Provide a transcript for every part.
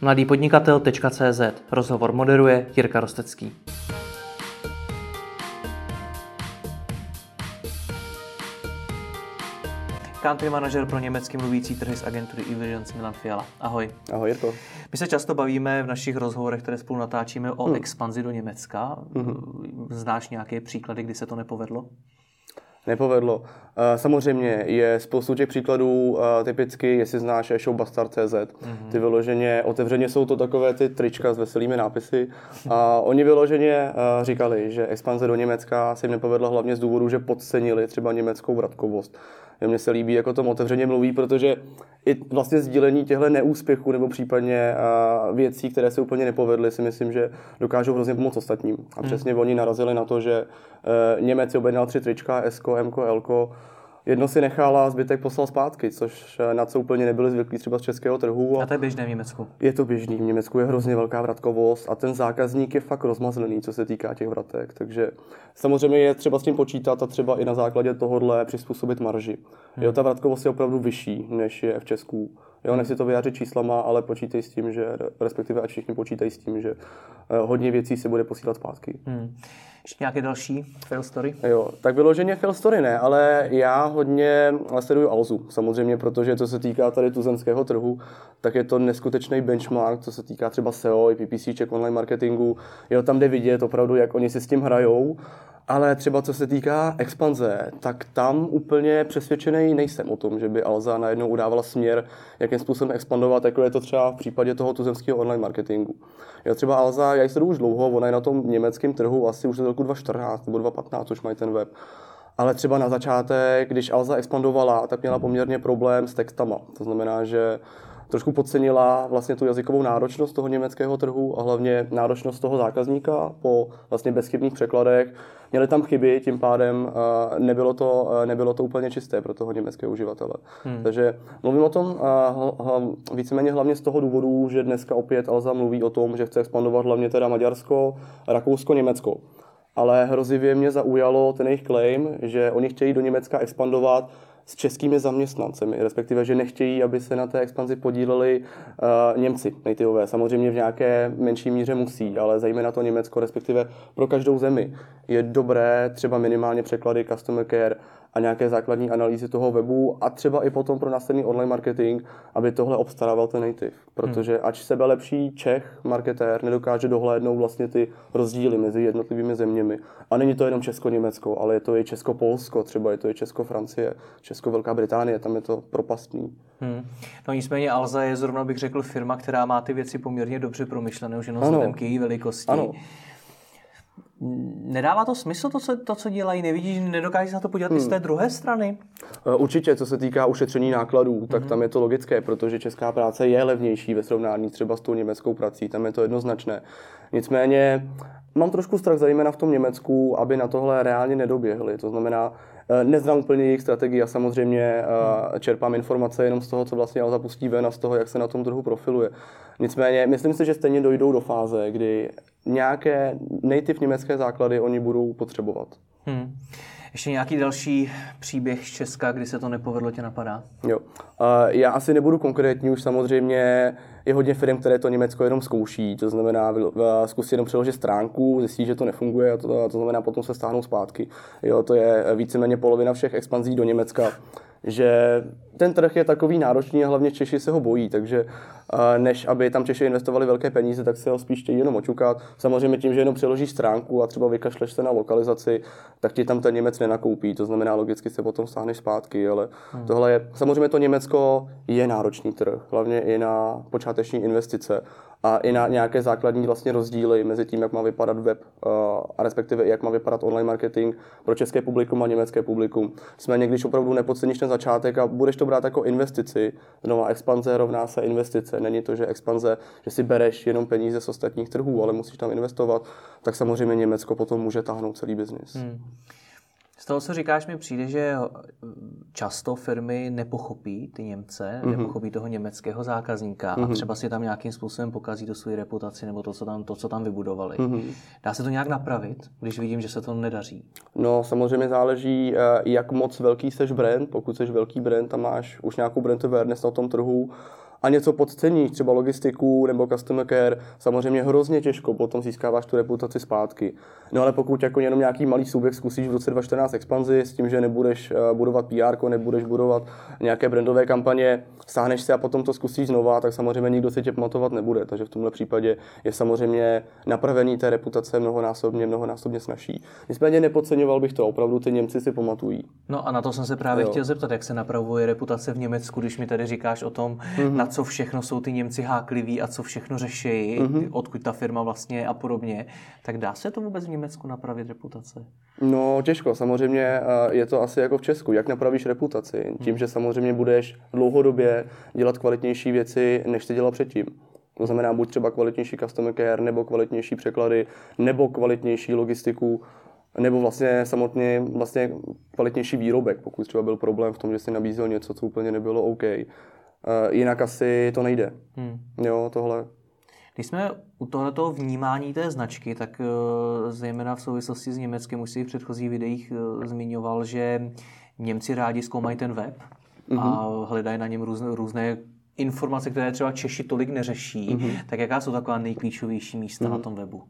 Mladýpodnikatel.cz Rozhovor moderuje Jirka Rostecký. Country manažer pro německy mluvící trhy z agentury Evisions Milan Fiala. Ahoj. Ahoj Jirko. My se často bavíme v našich rozhovorech, které spolu natáčíme, o hmm. expanzi do Německa. Hmm. Znáš nějaké příklady, kdy se to nepovedlo? Nepovedlo. Samozřejmě je spoustu těch příkladů, typicky, jestli znáš showbastar.cz, mm-hmm. ty vyloženě, otevřeně jsou to takové ty trička s veselými nápisy a oni vyloženě říkali, že expanze do Německa se jim nepovedla hlavně z důvodu, že podcenili třeba německou vratkovost. Mně se líbí, jako tom otevřeně mluví, protože i vlastně sdílení těchto neúspěchů nebo případně věcí, které se úplně nepovedly, si myslím, že dokážou hrozně pomoct ostatním. A mhm. přesně hmm. oni narazili na to, že Němec si objednal tři trička, S, M, L, Jedno si nechal a zbytek poslal zpátky, což eh, na co úplně nebyli zvyklí třeba z českého trhu. A, a to je běžné v Německu? Je to běžný. V Německu je hrozně velká vratkovost a ten zákazník je fakt rozmazlený, co se týká těch vratek. Takže samozřejmě je třeba s tím počítat a třeba i na základě tohohle přizpůsobit marži. Hmm. Jo, ta vratkovost je opravdu vyšší, než je v Česku. Jo, nechci to vyjádřit číslama, ale počítej s tím, že respektive ať všichni počítají s tím, že eh, hodně věcí se bude posílat zpátky. Hmm. Ještě nějaké další fail story? Jo, tak vyloženě fail story ne, ale já hodně sleduju Alzu, samozřejmě, protože co se týká tady tuzemského trhu, tak je to neskutečný benchmark, co se týká třeba SEO i PPC, check online marketingu. Jo, tam jde vidět opravdu, jak oni si s tím hrajou ale třeba co se týká expanze, tak tam úplně přesvědčený nejsem o tom, že by Alza najednou udávala směr, jakým způsobem expandovat, jako je to třeba v případě toho tuzemského online marketingu. Já třeba Alza, já jsem už dlouho, ona je na tom německém trhu asi už od roku 2014 nebo 2015, už mají ten web. Ale třeba na začátek, když Alza expandovala, tak měla poměrně problém s textama. To znamená, že trošku podcenila vlastně tu jazykovou náročnost toho německého trhu a hlavně náročnost toho zákazníka po vlastně bezchybných překladech. Měli tam chyby, tím pádem nebylo to, nebylo to úplně čisté pro toho německého uživatele. Hmm. Takže mluvím o tom víceméně hlavně z toho důvodu, že dneska opět Alza mluví o tom, že chce expandovat hlavně teda Maďarsko, Rakousko, Německo ale hrozivě mě zaujalo ten jejich claim, že oni chtějí do Německa expandovat s českými zaměstnancemi, respektive, že nechtějí, aby se na té expanzi podíleli uh, Němci, nativeové. Samozřejmě v nějaké menší míře musí, ale zejména to Německo, respektive pro každou zemi je dobré třeba minimálně překlady customer care a nějaké základní analýzy toho webu a třeba i potom pro následný online marketing, aby tohle obstarával ten native. Protože hmm. ač sebe lepší Čech, marketér, nedokáže dohlédnout vlastně ty rozdíly mezi jednotlivými zeměmi. A není to jenom Česko-Německo, ale je to i Česko-Polsko, třeba je to i Česko-Francie, Česko-Velká Británie, tam je to propastný. Hmm. No nicméně Alza je zrovna, bych řekl, firma, která má ty věci poměrně dobře promyšlené, už jenom vzhledem k její velikosti. Ano. Nedává to smysl to, co, to, co dělají? Nevidíš, nedokážeš se na to podívat hmm. i z té hmm. druhé strany? Eh, určitě, co se týká ušetření nákladů, tak hmm. tam je to logické, protože česká práce je levnější ve srovnání třeba s tou německou prací, tam je to jednoznačné. Nicméně mám trošku strach zejména v tom Německu, aby na tohle reálně nedoběhli. To znamená, neznám úplně jejich strategii a samozřejmě eh, čerpám informace jenom z toho, co vlastně zapustí ven a z toho, jak se na tom trhu profiluje. Nicméně, myslím si, že stejně dojdou do fáze, kdy nějaké native německé základy oni budou potřebovat. Hmm. Ještě nějaký další příběh z Česka, kdy se to nepovedlo, tě napadá? Jo. Já asi nebudu konkrétní, už samozřejmě je hodně firm, které to Německo jenom zkouší, to znamená zkusí jenom přeložit stránku, zjistí, že to nefunguje a to, to znamená potom se stáhnou zpátky. Jo, to je víceméně polovina všech expanzí do Německa že ten trh je takový náročný a hlavně Češi se ho bojí, takže než aby tam Češi investovali velké peníze, tak se ho spíš chtějí jenom očukat. Samozřejmě tím, že jenom přeložíš stránku a třeba vykašleš se na lokalizaci, tak ti tam ten Němec nenakoupí, to znamená logicky se potom stáhneš zpátky, ale hmm. tohle je, samozřejmě to Německo je náročný trh, hlavně i na počáteční investice a i na nějaké základní vlastně rozdíly mezi tím, jak má vypadat web a respektive jak má vypadat online marketing pro české publikum a německé publikum. Nicméně, když opravdu nepodceníš ten začátek a budeš to brát jako investici, znova expanze rovná se investice. Není to, že expanze, že si bereš jenom peníze z ostatních trhů, ale musíš tam investovat, tak samozřejmě Německo potom může táhnout celý biznis. Hmm. Z toho, co říkáš, mi přijde, že často firmy nepochopí ty Němce, mm-hmm. nepochopí toho německého zákazníka mm-hmm. a mhm. třeba si tam nějakým způsobem pokazí tu svoji reputaci nebo to, co tam, to, co tam vybudovali. Mm-hmm. Dá se to nějak napravit, když vidím, že se to nedaří? No, samozřejmě záleží, eh, jak moc velký seš brand. Pokud seš velký brand a máš už nějakou brand awareness na tom trhu, a něco podcení, třeba logistiku nebo customer care, samozřejmě hrozně těžko potom získáváš tu reputaci zpátky. No ale pokud jako jenom nějaký malý subjekt zkusíš v roce 2014 expanzi s tím, že nebudeš eh, budovat PR, nebudeš budovat nějaké brandové kampaně, stáhneš se a potom to zkusíš znova, tak samozřejmě nikdo se tě pamatovat nebude. Takže v tomhle případě je samozřejmě napravení té reputace mnohonásobně, mnohonásobně snažší. Nicméně nepodceňoval bych to, opravdu ty Němci si pamatují. No a na to jsem se právě jo. chtěl zeptat, jak se napravuje reputace v Německu, když mi tady říkáš o tom, mm-hmm. na co všechno jsou ty Němci hákliví a co všechno řeší, mm-hmm. odkud ta firma vlastně a podobně, tak dá se to vůbec v Německu napravit reputace? No těžko, samozřejmě je to asi jako v Česku. Jak napravíš reputaci? Tím, hmm. že samozřejmě budeš dlouhodobě dělat kvalitnější věci, než jsi dělal předtím. To znamená buď třeba kvalitnější customer care, nebo kvalitnější překlady, nebo kvalitnější logistiku, nebo vlastně samotně vlastně kvalitnější výrobek, pokud třeba byl problém v tom, že si nabízel něco, co úplně nebylo OK. Uh, jinak asi to nejde. Hmm. Jo, tohle. Když jsme u tohoto vnímání té značky, tak uh, zejména v souvislosti s Německem, už si v předchozích videích uh, zmiňoval, že Němci rádi zkoumají ten web mm-hmm. a mhm. hledají na něm různé, různé informace, které třeba Češi tolik neřeší. Mm-hmm. Tak jaká jsou taková nejklíčovější místa mm-hmm. na tom webu?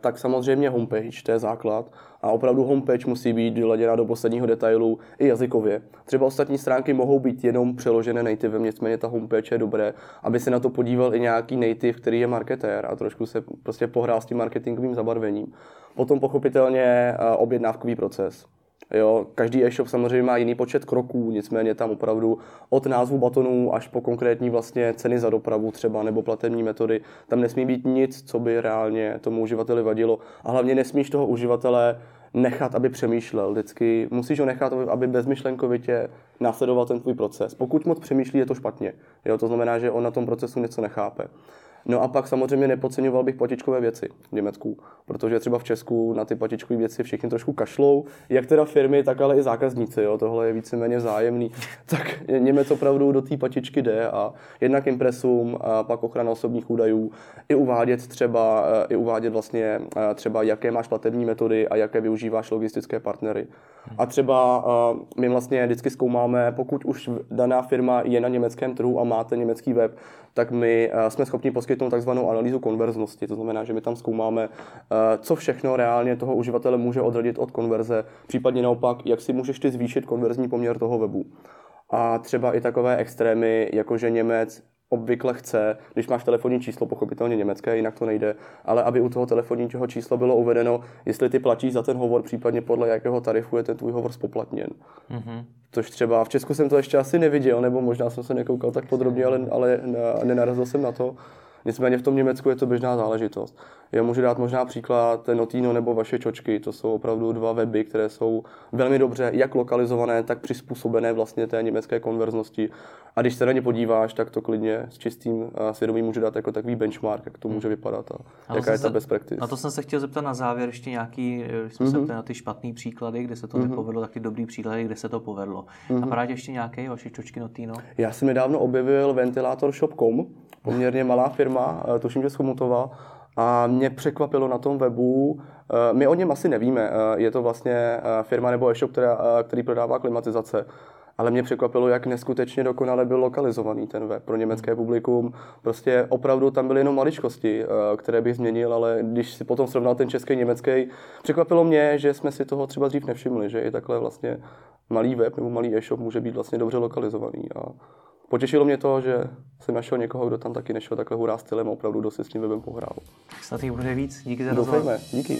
tak samozřejmě homepage, to je základ. A opravdu homepage musí být vyladěna do posledního detailu i jazykově. Třeba ostatní stránky mohou být jenom přeložené nativem, nicméně ta homepage je dobré, aby se na to podíval i nějaký native, který je marketér a trošku se prostě pohrál s tím marketingovým zabarvením. Potom pochopitelně objednávkový proces. Jo, každý e-shop samozřejmě má jiný počet kroků, nicméně tam opravdu od názvu batonů až po konkrétní vlastně ceny za dopravu třeba nebo platební metody, tam nesmí být nic, co by reálně tomu uživateli vadilo. A hlavně nesmíš toho uživatele nechat, aby přemýšlel. Vždycky musíš ho nechat, aby bezmyšlenkovitě následoval ten tvůj proces. Pokud moc přemýšlí, je to špatně. Jo, to znamená, že on na tom procesu něco nechápe. No a pak samozřejmě nepodceňoval bych patičkové věci v Německu, protože třeba v Česku na ty patičkové věci všichni trošku kašlou, jak teda firmy, tak ale i zákazníci. Jo. Tohle je víceméně vzájemný. Tak Němec opravdu do té patičky jde a jednak impresum, a pak ochrana osobních údajů, i uvádět třeba, i uvádět vlastně třeba, jaké máš platební metody a jaké využíváš logistické partnery. A třeba my vlastně vždycky zkoumáme, pokud už daná firma je na německém trhu a máte německý web, tak my jsme schopni poskytnout takzvanou analýzu konverznosti. To znamená, že my tam zkoumáme, co všechno reálně toho uživatele může odradit od konverze, případně naopak, jak si můžeš ty zvýšit konverzní poměr toho webu. A třeba i takové extrémy, jako že Němec obvykle chce, když máš telefonní číslo, pochopitelně německé, jinak to nejde, ale aby u toho telefonního čísla bylo uvedeno, jestli ty platíš za ten hovor, případně podle jakého tarifu je ten tvůj hovor spoplatněn. Mm-hmm. Což třeba v Česku jsem to ještě asi neviděl, nebo možná jsem se nekoukal tak podrobně, ale, ale nenarazil jsem na to. Nicméně v tom Německu je to běžná záležitost. Já můžu dát možná příklad Notino nebo vaše čočky. To jsou opravdu dva weby, které jsou velmi dobře jak lokalizované, tak přizpůsobené vlastně té německé konverznosti. A když se na ně podíváš, tak to klidně s čistým svědomím může dát jako takový benchmark, jak to může vypadat a, a jaká je ta best practice. Na to jsem se chtěl zeptat na závěr ještě nějaký, když jsme mm-hmm. se na ty špatné příklady, kde se to mm-hmm. nepovedlo, taky dobrý příklady, kde se to povedlo. Mm-hmm. A právě ještě nějaké vaše čočky Notino? Já jsem nedávno objevil ventilátor shop.com, poměrně malá firma, eh, tuším, že z a mě překvapilo na tom webu, eh, my o něm asi nevíme, eh, je to vlastně firma nebo e-shop, která, který prodává klimatizace, ale mě překvapilo, jak neskutečně dokonale byl lokalizovaný ten web pro německé publikum. Prostě opravdu tam byly jenom maličkosti, které bych změnil, ale když si potom srovnal ten český německý, překvapilo mě, že jsme si toho třeba dřív nevšimli, že i takhle vlastně malý web nebo malý e-shop může být vlastně dobře lokalizovaný. A potěšilo mě to, že jsem našel někoho, kdo tam taky nešel takhle hurá stylem a opravdu dost s tím webem pohrál. Snad jich bude víc. Díky za rozhovor. Díky.